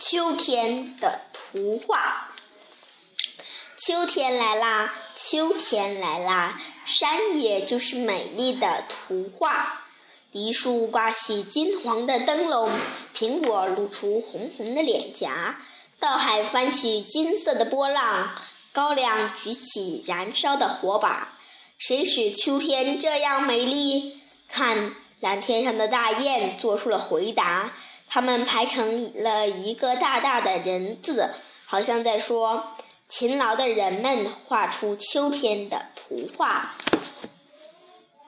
秋天的图画。秋天来啦，秋天来啦，山野就是美丽的图画。梨树挂起金黄的灯笼，苹果露出红红的脸颊，稻海翻起金色的波浪，高粱举起燃烧的火把。谁使秋天这样美丽？看，蓝天上的大雁做出了回答。它们排成了一个大大的人字，好像在说：“勤劳的人们画出秋天的图画。”